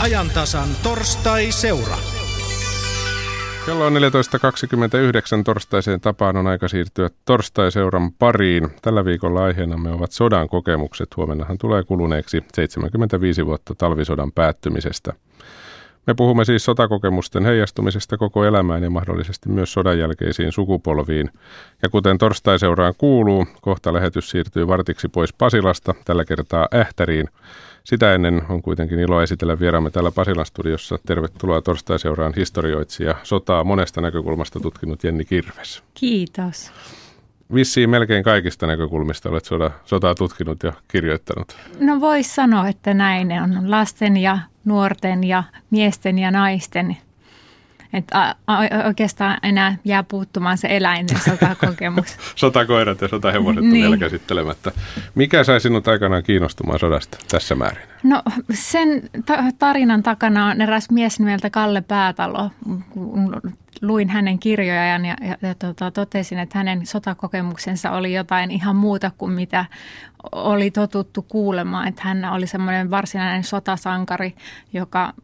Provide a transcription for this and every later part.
ajantasan torstai-seura. Kello on 14.29 torstaiseen tapaan on aika siirtyä torstai-seuran pariin. Tällä viikolla aiheenamme ovat sodan kokemukset. Huomennahan tulee kuluneeksi 75 vuotta talvisodan päättymisestä. Me puhumme siis sotakokemusten heijastumisesta koko elämään ja mahdollisesti myös sodan jälkeisiin sukupolviin. Ja kuten torstai-seuraan kuuluu, kohta lähetys siirtyy vartiksi pois Pasilasta, tällä kertaa Ähtäriin. Sitä ennen on kuitenkin ilo esitellä vieraamme täällä Pasilan studiossa. Tervetuloa torstai-seuraan historioitsija, sotaa monesta näkökulmasta tutkinut Jenni Kirves. Kiitos. Vissiin melkein kaikista näkökulmista olet soda, sotaa tutkinut ja kirjoittanut. No voisi sanoa, että näin on lasten ja nuorten ja miesten ja naisten. Että oikeastaan enää jää puuttumaan se eläinten sotakokemus. Sotakoirat ja sotahevoset on niin. vielä käsittelemättä. Mikä sai sinut aikanaan kiinnostumaan sodasta tässä määrin? No sen tarinan takana on eräs mies nimeltä Kalle Päätalo. Luin hänen kirjojaan ja, ja, ja tota, totesin, että hänen sotakokemuksensa oli jotain ihan muuta kuin mitä oli totuttu kuulemaan. Että hän oli semmoinen varsinainen sotasankari, joka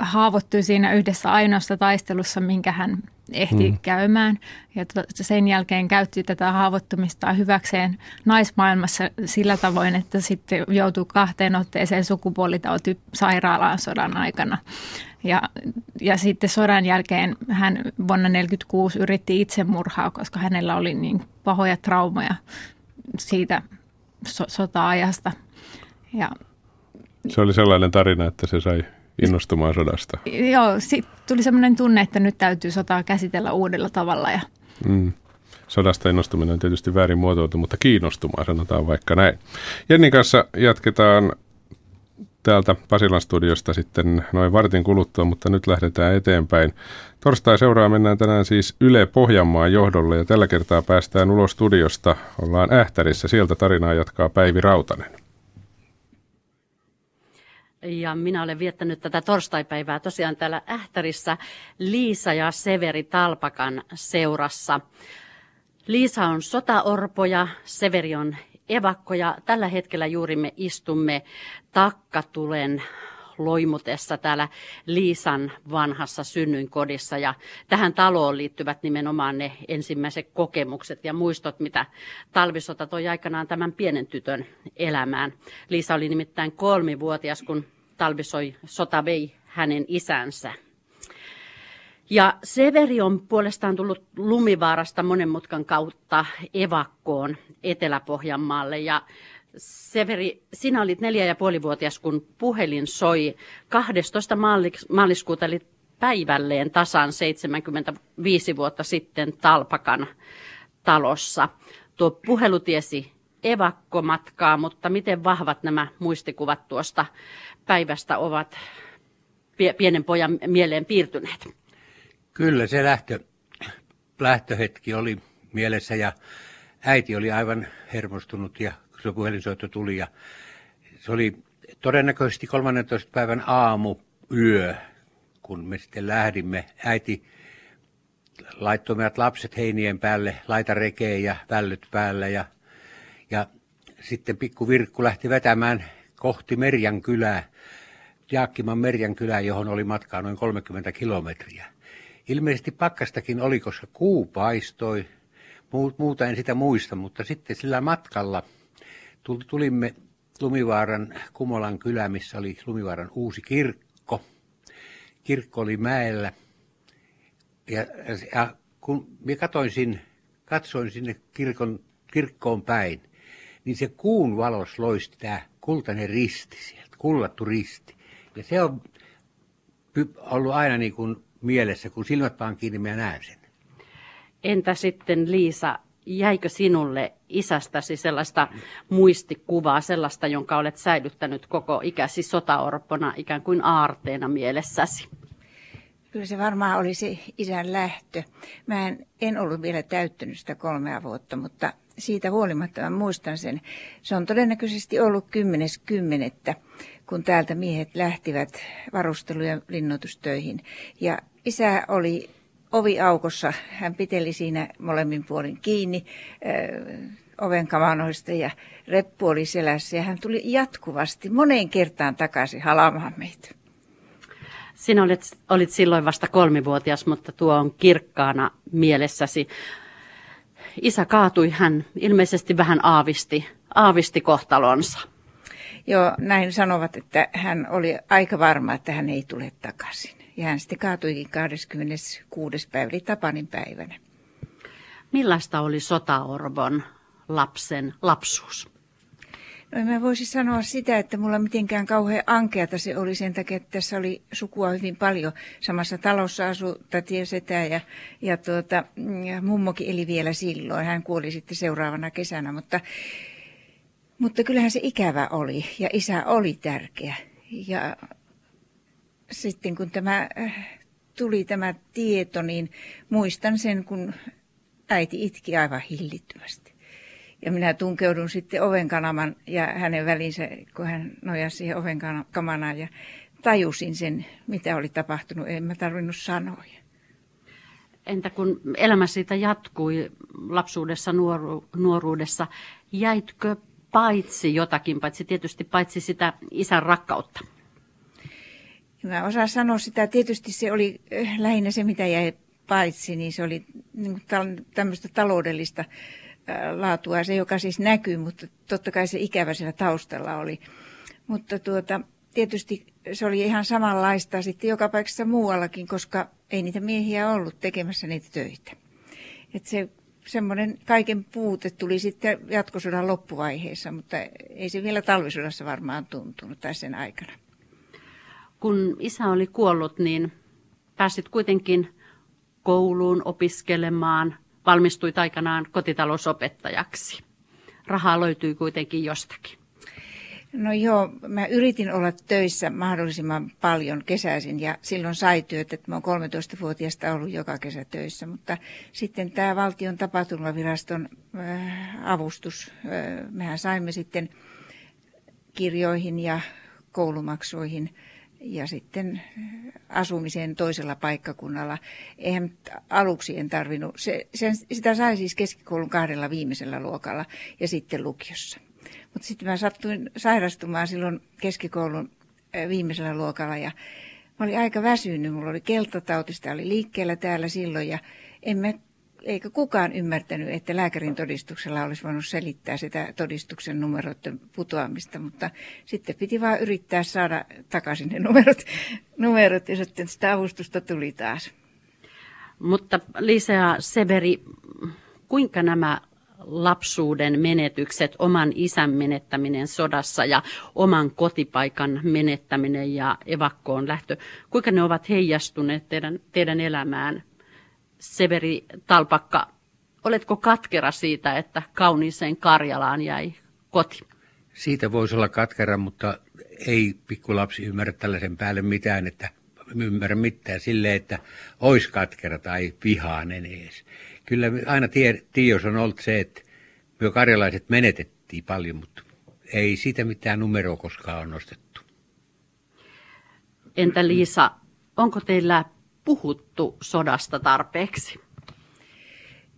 haavoittui siinä yhdessä ainoassa taistelussa, minkä hän ehti hmm. käymään. Ja sen jälkeen käytti tätä haavoittumista hyväkseen naismaailmassa sillä tavoin, että sitten joutui kahteen otteeseen sukupuolitauti sairaalaan sodan aikana. Ja, ja sitten sodan jälkeen hän vuonna 1946 yritti itsemurhaa, koska hänellä oli niin pahoja traumoja siitä so- sota-ajasta. Ja se oli sellainen tarina, että se sai innostumaan sodasta. Joo, sitten tuli sellainen tunne, että nyt täytyy sotaa käsitellä uudella tavalla. Ja... Mm. Sodasta innostuminen on tietysti väärin muotoiltu, mutta kiinnostumaan sanotaan vaikka näin. Jennin kanssa jatketaan täältä Pasilan studiosta sitten noin vartin kuluttua, mutta nyt lähdetään eteenpäin. Torstai seuraa mennään tänään siis Yle Pohjanmaan johdolle ja tällä kertaa päästään ulos studiosta. Ollaan Ähtärissä, sieltä tarinaa jatkaa Päivi Rautanen. Ja minä olen viettänyt tätä torstaipäivää tosiaan täällä Ähtärissä Liisa ja Severi Talpakan seurassa. Liisa on sotaorpo ja Severi on evakko ja tällä hetkellä juuri me istumme takkatulen loimutessa täällä Liisan vanhassa synnyinkodissa. Ja tähän taloon liittyvät nimenomaan ne ensimmäiset kokemukset ja muistot, mitä talvisota toi aikanaan tämän pienen tytön elämään. Liisa oli nimittäin kolmivuotias, kun talvisoi sota vei hänen isänsä. Ja Severi on puolestaan tullut Lumivaarasta monen mutkan kautta evakkoon Etelä-Pohjanmaalle. Ja Severi, sinä olit neljä ja puolivuotias, kun puhelin soi 12. maaliskuuta, eli päivälleen tasan 75 vuotta sitten Talpakan talossa. Tuo puhelu tiesi evakkomatkaa, mutta miten vahvat nämä muistikuvat tuosta päivästä ovat pienen pojan mieleen piirtyneet? Kyllä se lähtö, lähtöhetki oli mielessä ja äiti oli aivan hermostunut ja se puhelinsoitto tuli ja se oli todennäköisesti 13. päivän aamu yö, kun me sitten lähdimme. Äiti laittoi meidät lapset heinien päälle, laita rekeen ja vällyt päällä ja, ja sitten pikku Virkku lähti vetämään kohti Merjan kylää, Jaakkiman Merjan kylää, johon oli matkaa noin 30 kilometriä. Ilmeisesti pakkastakin oli, koska kuu paistoi, muuta en sitä muista, mutta sitten sillä matkalla tulimme Lumivaaran Kumolan kylä, missä oli Lumivaaran uusi kirkko. Kirkko oli mäellä ja, ja kun minä katsoin sinne, katsoin sinne kirkon, kirkkoon päin, niin se kuun valos loisti tämä kultainen risti sieltä, kullattu risti. Ja se on ollut aina niin kuin mielessä, kun silmät vaan kiinni, minä näen sen. Entä sitten Liisa, jäikö sinulle isästäsi sellaista muistikuvaa, sellaista, jonka olet säilyttänyt koko ikäsi sotaorppona ikään kuin aarteena mielessäsi? Kyllä se varmaan oli se isän lähtö. Mä en, en ollut vielä täyttänyt sitä kolmea vuotta, mutta siitä huolimatta mä muistan sen. Se on todennäköisesti ollut kymmenes kymmenettä, kun täältä miehet lähtivät varustelu- ja linnoitustöihin. Ja isä oli ovi aukossa. Hän piteli siinä molemmin puolin kiinni. ovenkamanoista ja reppu oli selässä ja hän tuli jatkuvasti moneen kertaan takaisin halamaan meitä. Sinä olit, olit silloin vasta kolmivuotias, mutta tuo on kirkkaana mielessäsi. Isä kaatui, hän ilmeisesti vähän aavisti, aavisti kohtalonsa. Joo, näin sanovat, että hän oli aika varma, että hän ei tule takaisin. Ja hän sitten kaatuikin 26. päivä, eli Tapanin päivänä. Millaista oli sotaorvon lapsen lapsuus? Mä voisi sanoa sitä, että mulla mitenkään kauhean ankeata se oli sen takia, että tässä oli sukua hyvin paljon. Samassa talossa asui tätiä setä ja, ja, tuota, ja mummokin eli vielä silloin. Hän kuoli sitten seuraavana kesänä, mutta, mutta kyllähän se ikävä oli ja isä oli tärkeä. Ja sitten kun tämä äh, tuli tämä tieto, niin muistan sen, kun äiti itki aivan hillittömästi. Ja minä tunkeudun sitten ovenkanaman ja hänen välinsä, kun hän nojasi siihen ovenkamanaan ja tajusin sen, mitä oli tapahtunut. En mä tarvinnut sanoja. Entä kun elämä siitä jatkui lapsuudessa, nuoru, nuoruudessa, jäitkö paitsi jotakin, paitsi tietysti paitsi sitä isän rakkautta? Mä osaan sanoa sitä. Tietysti se oli eh, lähinnä se, mitä jäi paitsi, niin se oli niin tämmöistä taloudellista laatua, se joka siis näkyy, mutta totta kai se ikävä siellä taustalla oli. Mutta tuota, tietysti se oli ihan samanlaista sitten joka paikassa muuallakin, koska ei niitä miehiä ollut tekemässä niitä töitä. Et se semmoinen kaiken puute tuli sitten jatkosodan loppuvaiheessa, mutta ei se vielä talvisodassa varmaan tuntunut tai sen aikana. Kun isä oli kuollut, niin pääsit kuitenkin kouluun opiskelemaan – valmistuit aikanaan kotitalousopettajaksi. Rahaa löytyy kuitenkin jostakin. No joo, mä yritin olla töissä mahdollisimman paljon kesäisin ja silloin sai työt, että mä oon 13-vuotiaasta ollut joka kesä töissä, mutta sitten tämä valtion tapaturmaviraston äh, avustus, äh, mehän saimme sitten kirjoihin ja koulumaksuihin ja sitten asumiseen toisella paikkakunnalla. Eihän aluksi en tarvinnut, se, sen, sitä sai siis keskikoulun kahdella viimeisellä luokalla ja sitten lukiossa. Mutta sitten mä sattuin sairastumaan silloin keskikoulun viimeisellä luokalla ja mä olin aika väsynyt. Mulla oli keltatautista, oli liikkeellä täällä silloin ja en mä eikä kukaan ymmärtänyt, että lääkärin todistuksella olisi voinut selittää sitä todistuksen numeroiden putoamista, mutta sitten piti vaan yrittää saada takaisin ne numerot, numerot ja sitten sitä avustusta tuli taas. Mutta Lisea Severi, kuinka nämä lapsuuden menetykset, oman isän menettäminen sodassa ja oman kotipaikan menettäminen ja evakkoon lähtö, kuinka ne ovat heijastuneet teidän, teidän elämään Severi Talpakka, oletko katkera siitä, että kauniiseen Karjalaan jäi koti? Siitä voisi olla katkera, mutta ei pikkulapsi ymmärrä tällaisen päälle mitään, että ymmärrä mitään sille, että ois katkera tai vihainen edes. Kyllä aina tiedos on ollut se, että me karjalaiset menetettiin paljon, mutta ei siitä mitään numeroa koskaan ole nostettu. Entä Liisa, onko teillä puhuttu sodasta tarpeeksi?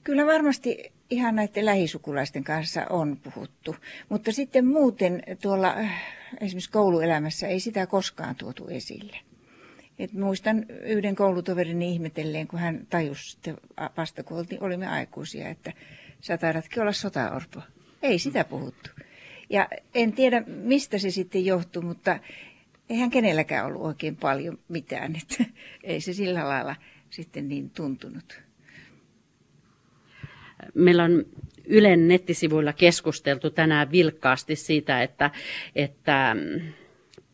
Kyllä varmasti ihan näiden lähisukulaisten kanssa on puhuttu, mutta sitten muuten tuolla äh, esimerkiksi kouluelämässä ei sitä koskaan tuotu esille. Et muistan yhden koulutoverini ihmetelleen, kun hän tajusi vasta, kun olimme aikuisia, että sä taidatkin olla sotaorpo. Ei sitä puhuttu. Ja en tiedä, mistä se sitten johtuu, mutta eihän kenelläkään ollut oikein paljon mitään, että ei se sillä lailla sitten niin tuntunut. Meillä on Ylen nettisivuilla keskusteltu tänään vilkkaasti siitä, että, että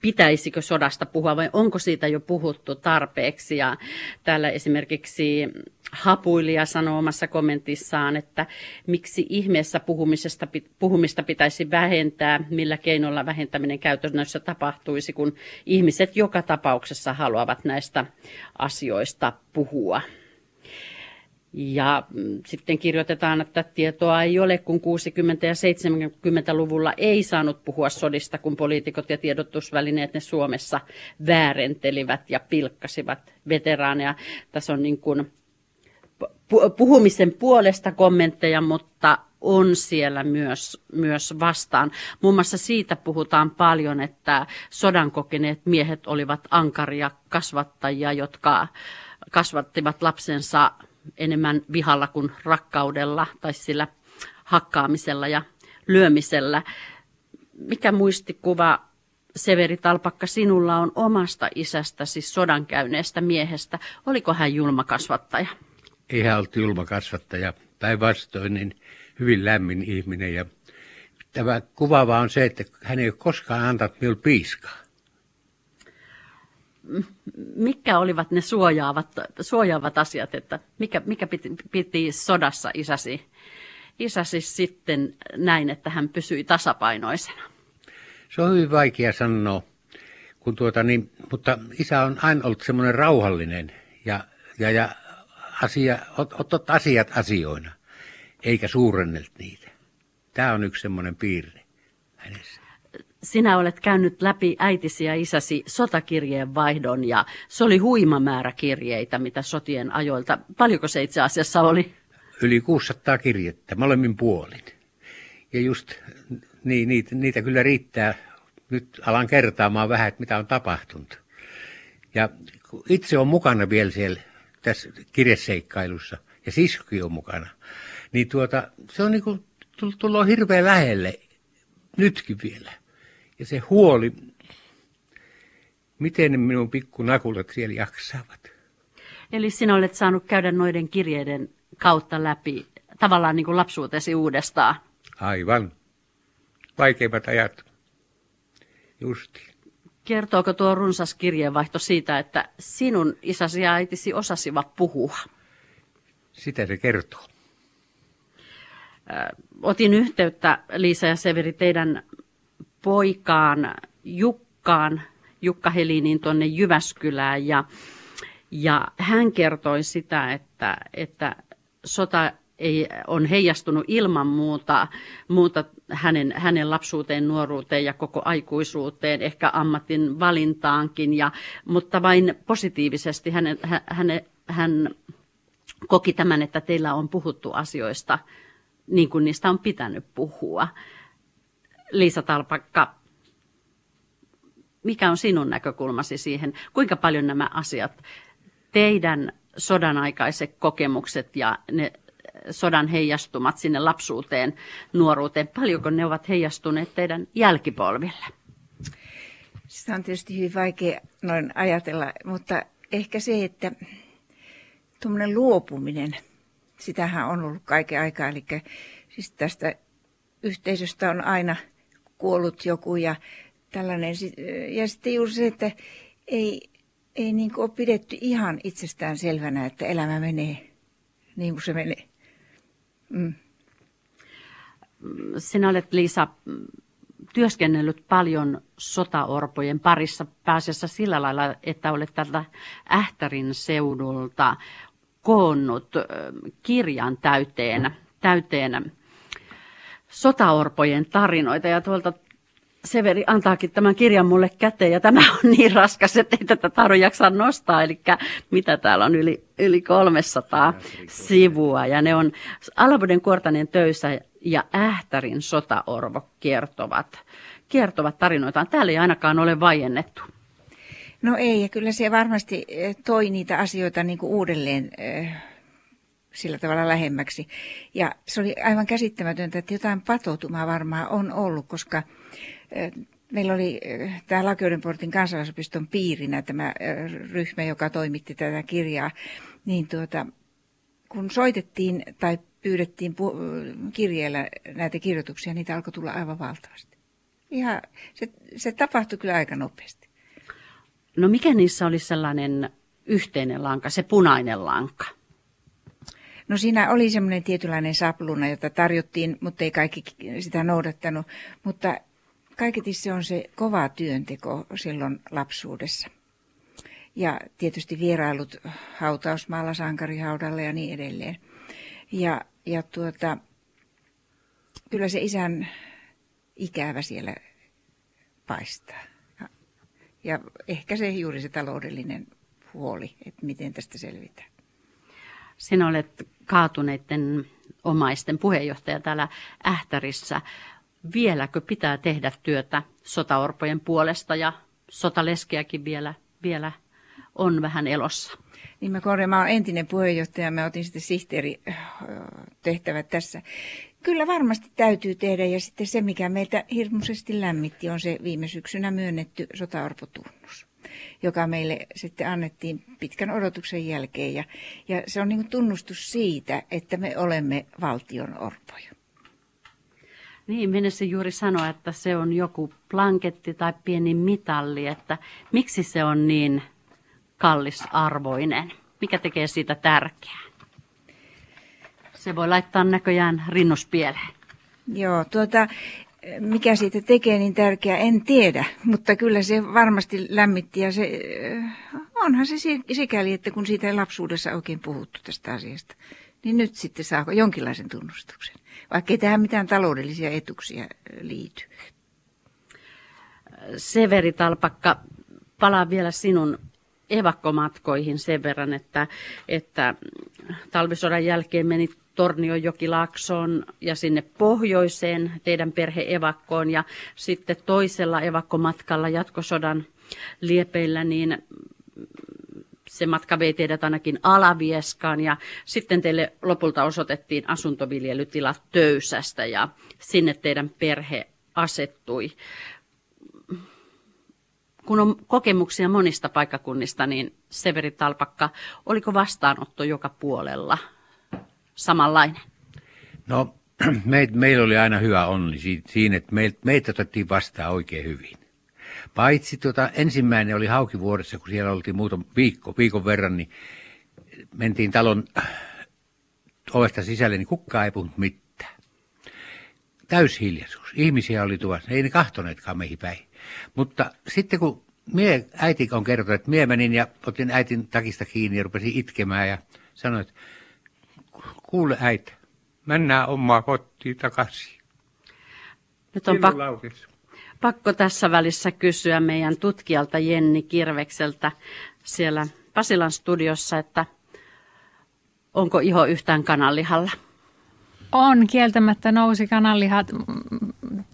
pitäisikö sodasta puhua vai onko siitä jo puhuttu tarpeeksi. Ja täällä esimerkiksi Hapuilija sanoo omassa kommentissaan, että miksi ihmeessä puhumisesta, puhumista pitäisi vähentää, millä keinolla vähentäminen käytännössä tapahtuisi, kun ihmiset joka tapauksessa haluavat näistä asioista puhua. Ja mm, sitten kirjoitetaan, että tietoa ei ole, kun 60- ja 70-luvulla ei saanut puhua sodista, kun poliitikot ja tiedotusvälineet ne Suomessa väärentelivät ja pilkkasivat veteraaneja. Tässä on niin kuin puhumisen puolesta kommentteja, mutta on siellä myös, myös vastaan. Muun muassa siitä puhutaan paljon, että sodan kokeneet miehet olivat ankaria kasvattajia, jotka kasvattivat lapsensa enemmän vihalla kuin rakkaudella tai sillä hakkaamisella ja lyömisellä. Mikä muistikuva Severi Talpakka sinulla on omasta isästäsi sodan käyneestä miehestä? Oliko hän julma kasvattaja? Ei hän ollut julma kasvattaja. Päinvastoin niin hyvin lämmin ihminen. Ja tämä kuvaava on se, että hän ei ole koskaan antanut minulle piiskaa. Mitkä olivat ne suojaavat, suojaavat asiat, että mikä, mikä piti, piti sodassa isäsi, isäsi sitten näin, että hän pysyi tasapainoisena? Se on hyvin vaikea sanoa, kun tuota, niin, mutta isä on aina ollut semmoinen rauhallinen ja, ja, ja asia, ot, ot, asiat asioina, eikä suurennelt niitä. Tämä on yksi semmoinen piirre. Sinä olet käynyt läpi äitisi ja isäsi sotakirjeen vaihdon ja se oli huima määrä kirjeitä, mitä sotien ajoilta. Paljonko se itse asiassa oli? Yli 600 kirjettä molemmin puolin. Ja just niin, niitä, niitä kyllä riittää. Nyt alan kertaamaan vähän, että mitä on tapahtunut. Ja itse on mukana vielä siellä tässä kirjeseikkailussa, ja siskokin on mukana, niin tuota, se on niin kuin, tullut hirveän lähelle nytkin vielä. Ja se huoli, miten minun pikkunakulat siellä jaksavat. Eli sinä olet saanut käydä noiden kirjeiden kautta läpi tavallaan niin kuin lapsuutesi uudestaan. Aivan vaikeimmat ajat. Justi. Kertooko tuo runsas kirjeenvaihto siitä, että sinun isäsi ja äitisi osasivat puhua? Sitä se kertoo. Otin yhteyttä, Liisa ja Severi, teidän poikaan Jukkaan, Jukka Helinin tuonne Jyväskylään ja, ja hän kertoi sitä, että, että sota ei, on heijastunut ilman muuta, muuta hänen, hänen lapsuuteen, nuoruuteen ja koko aikuisuuteen, ehkä ammatin valintaankin, ja, mutta vain positiivisesti hänen, hän, hän koki tämän, että teillä on puhuttu asioista niin kuin niistä on pitänyt puhua. Liisa Talpakka, mikä on sinun näkökulmasi siihen, kuinka paljon nämä asiat, teidän sodan aikaiset kokemukset ja ne sodan heijastumat sinne lapsuuteen, nuoruuteen, paljonko ne ovat heijastuneet teidän jälkipolville? Sitä on tietysti hyvin vaikea noin ajatella, mutta ehkä se, että tuommoinen luopuminen, sitähän on ollut kaiken aikaa. Eli siis tästä yhteisöstä on aina kuollut joku ja tällainen. Ja sitten juuri se, että ei, ei niin ole pidetty ihan itsestään selvänä, että elämä menee niin kuin se menee. Mm. Sinä olet, Liisa, työskennellyt paljon sotaorpojen parissa pääasiassa sillä lailla, että olet tältä Ähtärin seudulta koonnut kirjan täyteen, täyteen sotaorpojen tarinoita. Ja tuolta Severi antaakin tämän kirjan mulle käteen ja tämä on niin raskas, että ei tätä taru jaksaa nostaa. Eli mitä täällä on yli, yli 300 sivua ja ne on Alavuden Kuortanen töissä ja Ähtärin sotaorvo kertovat, kertovat tarinoitaan. Täällä ei ainakaan ole vaiennettu. No ei, ja kyllä se varmasti eh, toi niitä asioita niin kuin uudelleen eh, sillä tavalla lähemmäksi. Ja se oli aivan käsittämätöntä, että jotain patoutumaa varmaan on ollut, koska Meillä oli tämä Lakeudenportin kansalaisopiston piirinä tämä ryhmä, joka toimitti tätä kirjaa. Niin tuota, kun soitettiin tai pyydettiin kirjeellä näitä kirjoituksia, niitä alkoi tulla aivan valtavasti. Ihan, se, se tapahtui kyllä aika nopeasti. No mikä niissä oli sellainen yhteinen lanka, se punainen lanka? No siinä oli semmoinen tietynlainen sapluna, jota tarjottiin, mutta ei kaikki sitä noudattanut. Mutta kaiketi se on se kova työnteko silloin lapsuudessa. Ja tietysti vierailut hautausmaalla, sankarihaudalla ja niin edelleen. Ja, ja tuota, kyllä se isän ikävä siellä paistaa. Ja, ja ehkä se juuri se taloudellinen huoli, että miten tästä selvitään. Sinä olet kaatuneiden omaisten puheenjohtaja täällä Ähtärissä. Vieläkö pitää tehdä työtä sotaorpojen puolesta ja sotaleskeäkin vielä, vielä on vähän elossa? Niin mä korjaan, mä olen entinen puheenjohtaja, mä otin sitten sihteeri tehtävät tässä. Kyllä varmasti täytyy tehdä ja sitten se, mikä meiltä hirmuisesti lämmitti, on se viime syksynä myönnetty sotaorpotunnus joka meille sitten annettiin pitkän odotuksen jälkeen. Ja, ja se on niin tunnustus siitä, että me olemme valtion orpoja. Niin, menisin juuri sanoa, että se on joku planketti tai pieni mitalli, että miksi se on niin kallisarvoinen? Mikä tekee siitä tärkeää? Se voi laittaa näköjään rinnuspieleen. Joo, tuota, mikä siitä tekee niin tärkeää, en tiedä, mutta kyllä se varmasti lämmitti ja se, onhan se sikäli, että kun siitä ei lapsuudessa oikein puhuttu tästä asiasta, niin nyt sitten saako jonkinlaisen tunnustuksen, vaikka ei tähän mitään taloudellisia etuksia liity. Severi Talpakka, palaan vielä sinun evakkomatkoihin sen verran, että, että talvisodan jälkeen menit Tornionjokilaaksoon ja sinne pohjoiseen teidän perhe evakkoon. Ja sitten toisella evakkomatkalla jatkosodan liepeillä, niin se matka vei teidät ainakin Alavieskaan. Ja sitten teille lopulta osoitettiin asuntoviljelytilat Töysästä ja sinne teidän perhe asettui. Kun on kokemuksia monista paikkakunnista, niin Severi Talpakka, oliko vastaanotto joka puolella samanlainen? No, me, meillä oli aina hyvä onni siinä, että meitä, meitä otettiin vastaan oikein hyvin. Paitsi tuota, ensimmäinen oli haukivuodessa, kun siellä oltiin muutama viikko, viikon verran, niin mentiin talon ovesta sisälle, niin kukaan ei puhunut mitään. Täyshiljaisuus. Ihmisiä oli tuossa, ei ne kahtoneetkaan meihin päin. Mutta sitten kun mie, äiti on kertonut, että mie menin ja otin äitin takista kiinni ja rupesin itkemään ja sanoin, että kuule äiti, mennään omaa kotiin takaisin. Nyt on pak- pakko tässä välissä kysyä meidän tutkijalta Jenni Kirvekseltä siellä Pasilan studiossa, että onko iho yhtään kananlihalla? On, kieltämättä nousi kananlihat.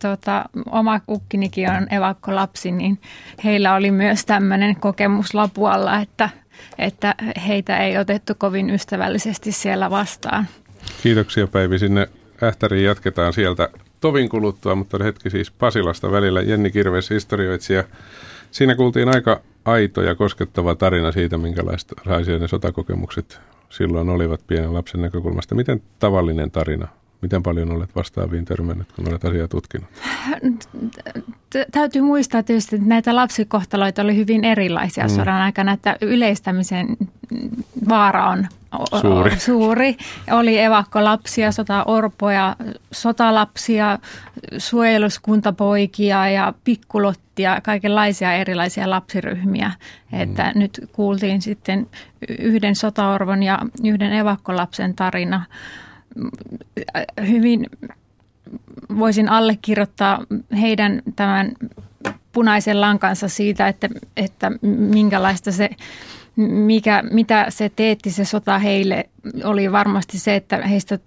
Tota, oma kukkinikin on evakkolapsi, niin heillä oli myös tämmöinen kokemus lapualla, että – että heitä ei otettu kovin ystävällisesti siellä vastaan. Kiitoksia Päivi. Sinne Ähtäriin jatketaan sieltä tovin kuluttua, mutta hetki siis Pasilasta välillä. Jenni Kirves, historioitsija. Siinä kuultiin aika aito ja koskettava tarina siitä, minkälaista ne sotakokemukset silloin olivat pienen lapsen näkökulmasta. Miten tavallinen tarina Miten paljon olet vastaaviin törmännyt, kun olet asiaa tutkinut? Täytyy muistaa tietysti, että näitä lapsikohtaloita oli hyvin erilaisia mm. sodan aikana, että yleistämisen vaara on suuri. suuri. Oli evakkolapsia, sotaorpoja, sotalapsia, suojeluskuntapoikia ja pikkulottia, kaikenlaisia erilaisia lapsiryhmiä. Mm. Että nyt kuultiin sitten yhden sotaorvon ja yhden evakkolapsen tarina hyvin voisin allekirjoittaa heidän tämän punaisen lankansa siitä, että, että minkälaista se, mikä, mitä se teetti se sota heille, oli varmasti se, että heistä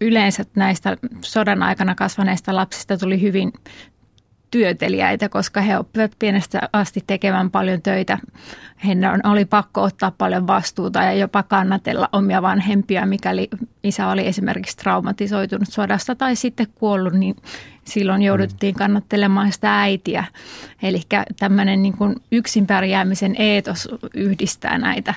yleensä näistä sodan aikana kasvaneista lapsista tuli hyvin työtelijäitä, koska he oppivat pienestä asti tekemään paljon töitä. Heidän oli pakko ottaa paljon vastuuta ja jopa kannatella omia vanhempia, mikäli isä oli esimerkiksi traumatisoitunut sodasta tai sitten kuollut, niin silloin jouduttiin kannattelemaan sitä äitiä. Eli tämmöinen niin kuin yksin pärjäämisen eetos yhdistää näitä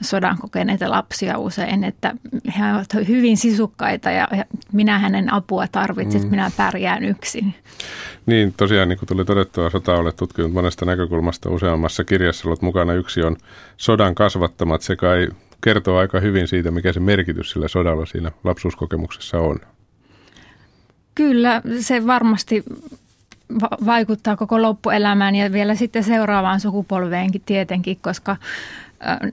sodan kokeneita lapsia usein, että he ovat hyvin sisukkaita ja minä hänen apua tarvitsen, mm. minä pärjään yksin. Niin, tosiaan niin kuin tuli todettua, sota olet tutkinut monesta näkökulmasta useammassa kirjassa ollut mukana. Yksi on sodan kasvattamat, se kai kertoo aika hyvin siitä, mikä se merkitys sillä sodalla siinä lapsuuskokemuksessa on. Kyllä, se varmasti vaikuttaa koko loppuelämään ja vielä sitten seuraavaan sukupolveenkin tietenkin, koska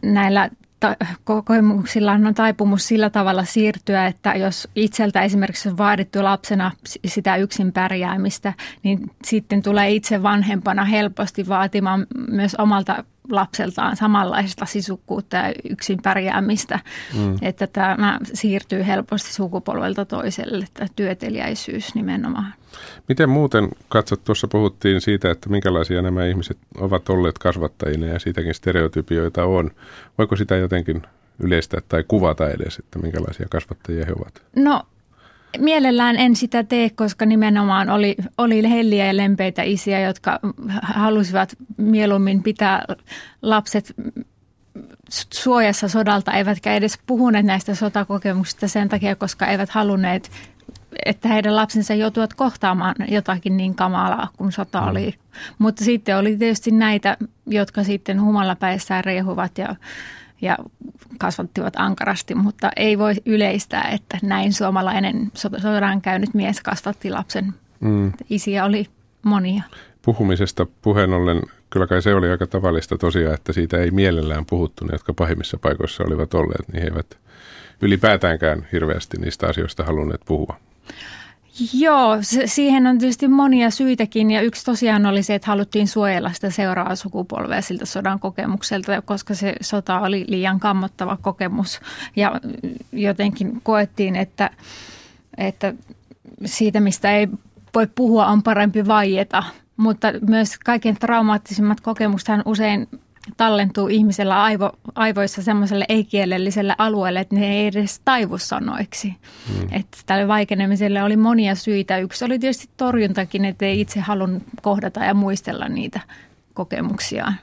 näillä ta- kokemuksilla on taipumus sillä tavalla siirtyä, että jos itseltä esimerkiksi on vaadittu lapsena sitä yksin pärjäämistä, niin sitten tulee itse vanhempana helposti vaatimaan myös omalta lapseltaan samanlaista sisukkuutta ja yksin pärjäämistä, mm. että tämä siirtyy helposti sukupolvelta toiselle, että työteliäisyys nimenomaan. Miten muuten katsot, tuossa puhuttiin siitä, että minkälaisia nämä ihmiset ovat olleet kasvattajina ja siitäkin stereotypioita on. Voiko sitä jotenkin yleistää tai kuvata edes, että minkälaisia kasvattajia he ovat? No mielellään en sitä tee, koska nimenomaan oli, oli helliä ja lempeitä isiä, jotka halusivat mieluummin pitää lapset suojassa sodalta, eivätkä edes puhuneet näistä sotakokemuksista sen takia, koska eivät halunneet, että heidän lapsensa joutuvat kohtaamaan jotakin niin kamalaa kuin sota mm. oli. Mutta sitten oli tietysti näitä, jotka sitten humalapäissään rehuvat ja ja kasvattivat ankarasti, mutta ei voi yleistää, että näin suomalainen sodan käynyt mies kasvatti lapsen. Mm. Isiä oli monia. Puhumisesta puheen ollen, kyllä kai se oli aika tavallista tosiaan, että siitä ei mielellään puhuttu, ne jotka pahimmissa paikoissa olivat olleet, niin he eivät ylipäätäänkään hirveästi niistä asioista halunneet puhua. Joo, siihen on tietysti monia syitäkin ja yksi tosiaan oli se, että haluttiin suojella sitä seuraavaa sukupolvea siltä sodan kokemukselta, koska se sota oli liian kammottava kokemus. Ja jotenkin koettiin, että, että siitä mistä ei voi puhua on parempi vaieta, mutta myös kaikkein traumaattisimmat kokemukset usein tallentuu ihmisellä aivo, aivoissa semmoiselle ei-kielelliselle alueelle, että ne ei edes taivu sanoiksi. Mm. Että tälle vaikenemiselle oli monia syitä. Yksi oli tietysti torjuntakin, että ei itse halunnut kohdata ja muistella niitä kokemuksiaan.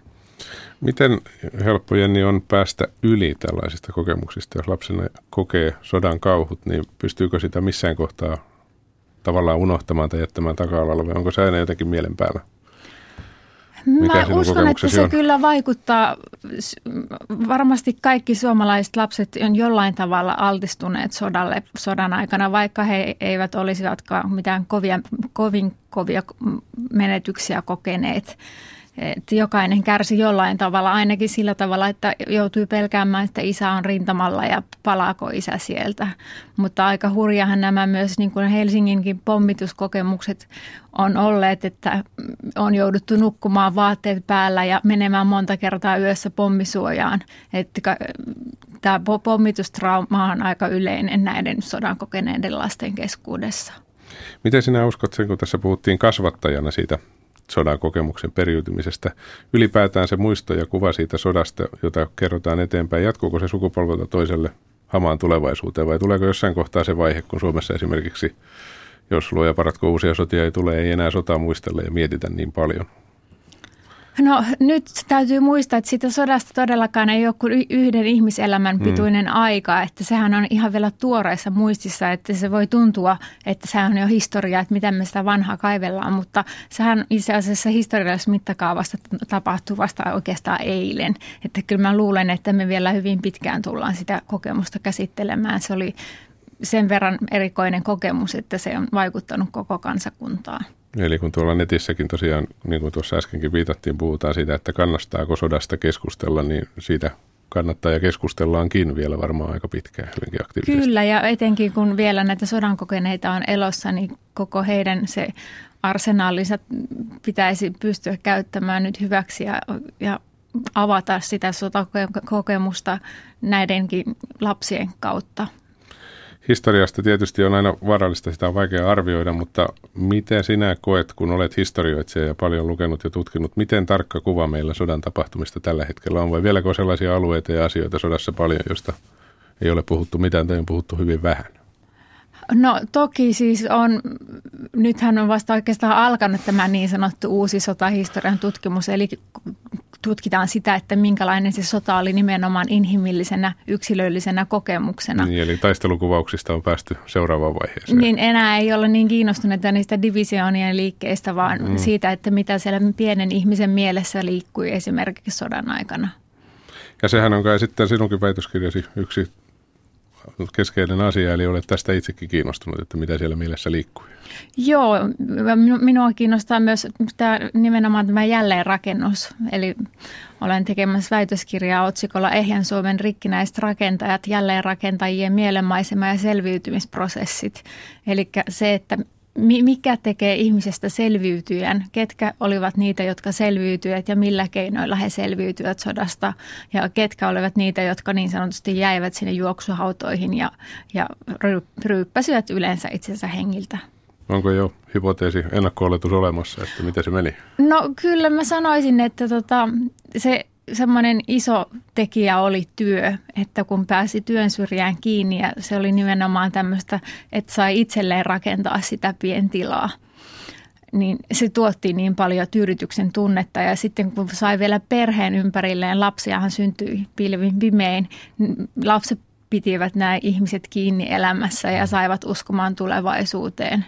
Miten helppo Jenni on päästä yli tällaisista kokemuksista, jos lapsena kokee sodan kauhut, niin pystyykö sitä missään kohtaa tavallaan unohtamaan tai jättämään taka-alalle vai onko se aina jotenkin mielen päällä? Mikä Mä uskon, että se on? kyllä vaikuttaa. Varmasti kaikki suomalaiset lapset on jollain tavalla altistuneet sodalle sodan aikana, vaikka he eivät olisivatkaan mitään kovia, kovin kovia menetyksiä kokeneet. Että jokainen kärsi jollain tavalla, ainakin sillä tavalla, että joutuu pelkäämään, että isä on rintamalla ja palaako isä sieltä. Mutta aika hurjahan nämä myös niin kuin Helsinginkin pommituskokemukset on olleet, että on jouduttu nukkumaan vaatteet päällä ja menemään monta kertaa yössä pommisuojaan. Että tämä pommitustrauma on aika yleinen näiden sodan kokeneiden lasten keskuudessa. Miten sinä uskot sen, kun tässä puhuttiin kasvattajana siitä sodan kokemuksen periytymisestä. Ylipäätään se muisto ja kuva siitä sodasta, jota kerrotaan eteenpäin, jatkuuko se sukupolvelta toiselle hamaan tulevaisuuteen vai tuleeko jossain kohtaa se vaihe, kun Suomessa esimerkiksi, jos luoja paratko uusia sotia ei tule, ei enää sotaa muistella ja mietitä niin paljon? No nyt täytyy muistaa, että siitä sodasta todellakaan ei ole kuin yhden ihmiselämän mm. pituinen mm. aika, että sehän on ihan vielä tuoreessa muistissa, että se voi tuntua, että se on jo historia, että miten me sitä vanhaa kaivellaan, mutta sehän itse asiassa historiallisessa mittakaavasta tapahtuu vasta oikeastaan eilen, että kyllä mä luulen, että me vielä hyvin pitkään tullaan sitä kokemusta käsittelemään. Se oli sen verran erikoinen kokemus, että se on vaikuttanut koko kansakuntaan. Eli kun tuolla netissäkin tosiaan, niin kuin tuossa äskenkin viitattiin, puhutaan siitä, että kannastaako sodasta keskustella, niin siitä kannattaa ja keskustellaankin vielä varmaan aika pitkään hyvinkin aktiivisesti. Kyllä ja etenkin kun vielä näitä sodan kokeneita on elossa, niin koko heidän se arsenaalinsa pitäisi pystyä käyttämään nyt hyväksi ja, ja avata sitä sotakokemusta näidenkin lapsien kautta historiasta tietysti on aina vaarallista, sitä on vaikea arvioida, mutta miten sinä koet, kun olet historioitsija ja paljon lukenut ja tutkinut, miten tarkka kuva meillä sodan tapahtumista tällä hetkellä on, vai vieläkö sellaisia alueita ja asioita sodassa paljon, joista ei ole puhuttu mitään tai on puhuttu hyvin vähän? No toki siis on, nythän on vasta oikeastaan alkanut tämä niin sanottu uusi sotahistorian tutkimus, eli tutkitaan sitä, että minkälainen se sota oli nimenomaan inhimillisenä, yksilöllisenä kokemuksena. Niin, eli taistelukuvauksista on päästy seuraavaan vaiheeseen. Niin enää ei olla niin kiinnostuneita niistä divisioonien liikkeistä, vaan mm. siitä, että mitä siellä pienen ihmisen mielessä liikkui esimerkiksi sodan aikana. Ja sehän on kai sitten sinunkin väitöskirjasi yksi keskeinen asia, eli olet tästä itsekin kiinnostunut, että mitä siellä mielessä liikkuu. Joo, minua kiinnostaa myös tämä, nimenomaan tämä jälleenrakennus. Eli olen tekemässä väitöskirjaa otsikolla Ehjän Suomen rikkinäiset rakentajat, jälleenrakentajien mielenmaisema ja selviytymisprosessit. Eli se, että mikä tekee ihmisestä selviytyjän, ketkä olivat niitä, jotka selviytyivät ja millä keinoilla he selviytyivät sodasta ja ketkä olivat niitä, jotka niin sanotusti jäivät sinne juoksuhautoihin ja, ja ryyppäsivät yleensä itsensä hengiltä. Onko jo hypoteesi, ennakko olemassa, että miten se meni? No kyllä mä sanoisin, että tota, se semmoinen iso tekijä oli työ, että kun pääsi työn syrjään kiinni ja se oli nimenomaan tämmöistä, että sai itselleen rakentaa sitä pientilaa, niin se tuotti niin paljon tyydytyksen tunnetta ja sitten kun sai vielä perheen ympärilleen, lapsiahan syntyi pilvin pimein, lapset pitivät nämä ihmiset kiinni elämässä ja saivat uskomaan tulevaisuuteen.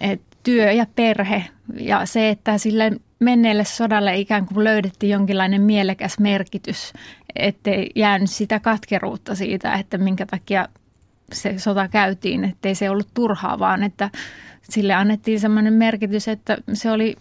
Et työ ja perhe ja se, että sille menneelle sodalle ikään kuin löydettiin jonkinlainen mielekäs merkitys, ettei jäänyt sitä katkeruutta siitä, että minkä takia se sota käytiin, ettei se ollut turhaa, vaan että sille annettiin sellainen merkitys, että se oli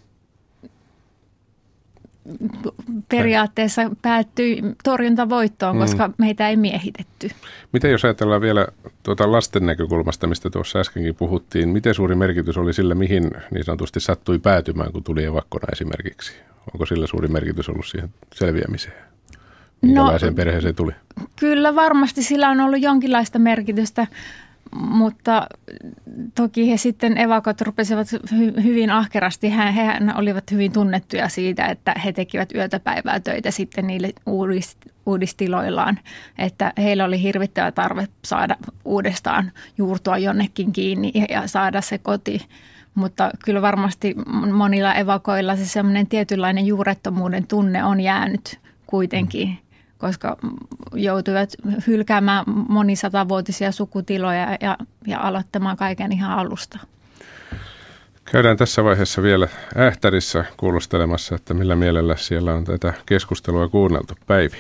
periaatteessa päättyi torjuntavoittoon, mm. koska meitä ei miehitetty. Miten jos ajatellaan vielä tuota lasten näkökulmasta, mistä tuossa äskenkin puhuttiin, miten suuri merkitys oli sille, mihin niin sanotusti sattui päätymään, kun tuli evakkona esimerkiksi? Onko sillä suuri merkitys ollut siihen selviämiseen? Minkälaiseen no, perheeseen tuli? Kyllä varmasti sillä on ollut jonkinlaista merkitystä. Mutta toki he sitten evakot rupesivat hy- hyvin ahkerasti. He, he olivat hyvin tunnettuja siitä, että he tekivät yötä päivää töitä sitten niille uudist- uudistiloillaan. Että heillä oli hirvittävä tarve saada uudestaan juurtua jonnekin kiinni ja saada se koti. Mutta kyllä varmasti monilla evakoilla se semmoinen tietynlainen juurettomuuden tunne on jäänyt kuitenkin. Koska joutuivat hylkäämään monisatavuotisia sukutiloja ja, ja aloittamaan kaiken ihan alusta. Käydään tässä vaiheessa vielä Ähtärissä kuulostelemassa, että millä mielellä siellä on tätä keskustelua kuunneltu. Päivi.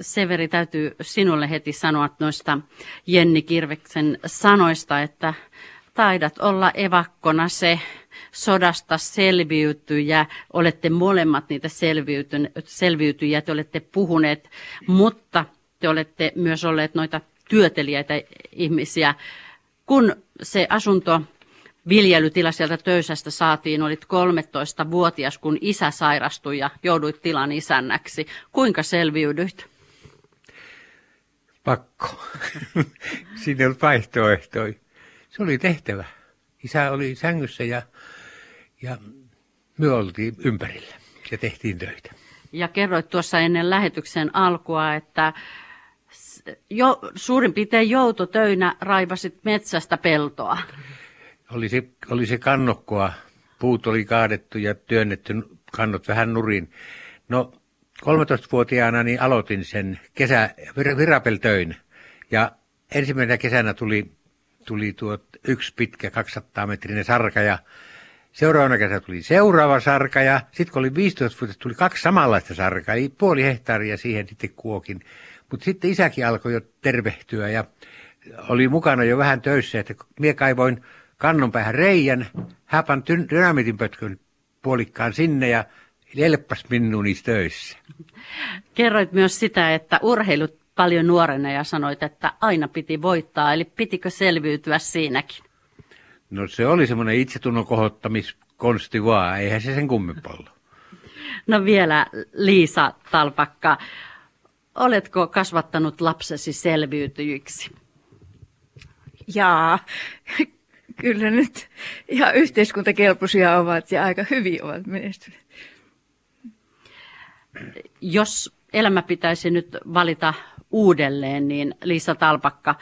Severi, täytyy sinulle heti sanoa noista Jenni Kirveksen sanoista, että taidat olla evakkona se sodasta selviytyjä, olette molemmat niitä selviytyjiä, te olette puhuneet, mutta te olette myös olleet noita työtelijäitä ihmisiä. Kun se asunto viljelytila sieltä töysästä saatiin, olit 13-vuotias, kun isä sairastui ja jouduit tilan isännäksi. Kuinka selviydyit? Pakko. Siinä ei vaihtoehtoja. Se oli tehtävä. Isä oli sängyssä ja ja me oltiin ympärillä ja tehtiin töitä. Ja kerroit tuossa ennen lähetyksen alkua, että jo, suurin piirtein joutotöinä raivasit metsästä peltoa. Oli se, oli se kannokkoa. Puut oli kaadettu ja työnnetty kannot vähän nurin. No 13-vuotiaana niin aloitin sen kesä, virapeltöin. Ja ensimmäisenä kesänä tuli, tuli tuo yksi pitkä 200 metrinen sarka ja Seuraavana kesä tuli seuraava sarka ja sitten kun oli 15 vuotta, tuli kaksi samanlaista sarkaa, eli puoli hehtaaria siihen sitten kuokin. Mutta sitten isäkin alkoi jo tervehtyä ja oli mukana jo vähän töissä, että minä kaivoin kannon päähän reijän, häpän dynamitin pötkön puolikkaan sinne ja elppas minun niissä töissä. Kerroit myös sitä, että urheilut paljon nuorena ja sanoit, että aina piti voittaa, eli pitikö selviytyä siinäkin? No se oli semmoinen itsetunnon kohottamiskonsti vaan, eihän se sen kummempaa ollut. No vielä Liisa Talpakka, oletko kasvattanut lapsesi selviytyjiksi? Jaa, kyllä nyt ihan yhteiskuntakelpoisia ovat ja aika hyvin ovat menestyneet. Jos elämä pitäisi nyt valita uudelleen, niin Liisa Talpakka,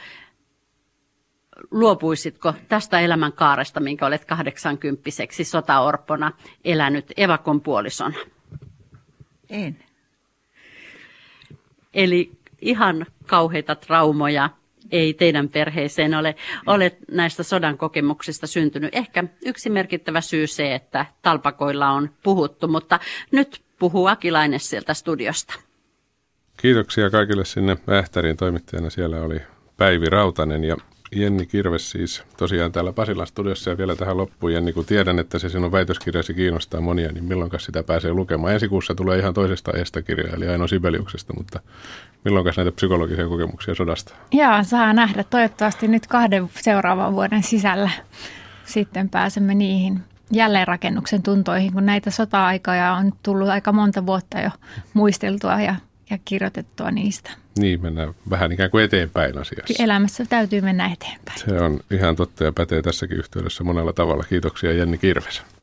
luopuisitko tästä elämänkaaresta, minkä olet 80 sotaorpona elänyt evakon puolisona? En. Eli ihan kauheita traumoja ei teidän perheeseen ole, ole näistä sodan kokemuksista syntynyt. Ehkä yksi merkittävä syy se, että talpakoilla on puhuttu, mutta nyt puhuu Akilainen sieltä studiosta. Kiitoksia kaikille sinne Ähtäriin toimittajana. Siellä oli Päivi Rautanen ja Jenni Kirves siis tosiaan täällä Pasilan studiossa ja vielä tähän loppuun. Jenni, kun tiedän, että se sinun väitöskirjasi kiinnostaa monia, niin milloin sitä pääsee lukemaan? Ensi kuussa tulee ihan toisesta aiheesta kirjaa, eli Aino Sibeliuksesta, mutta milloin näitä psykologisia kokemuksia sodasta? Joo, saa nähdä. Toivottavasti nyt kahden seuraavan vuoden sisällä sitten pääsemme niihin jälleenrakennuksen tuntoihin, kun näitä sota-aikoja on tullut aika monta vuotta jo muisteltua ja, ja kirjoitettua niistä. Niin, mennään vähän ikään kuin eteenpäin asiassa. Elämässä täytyy mennä eteenpäin. Se on ihan totta ja pätee tässäkin yhteydessä monella tavalla. Kiitoksia Jenni Kirves.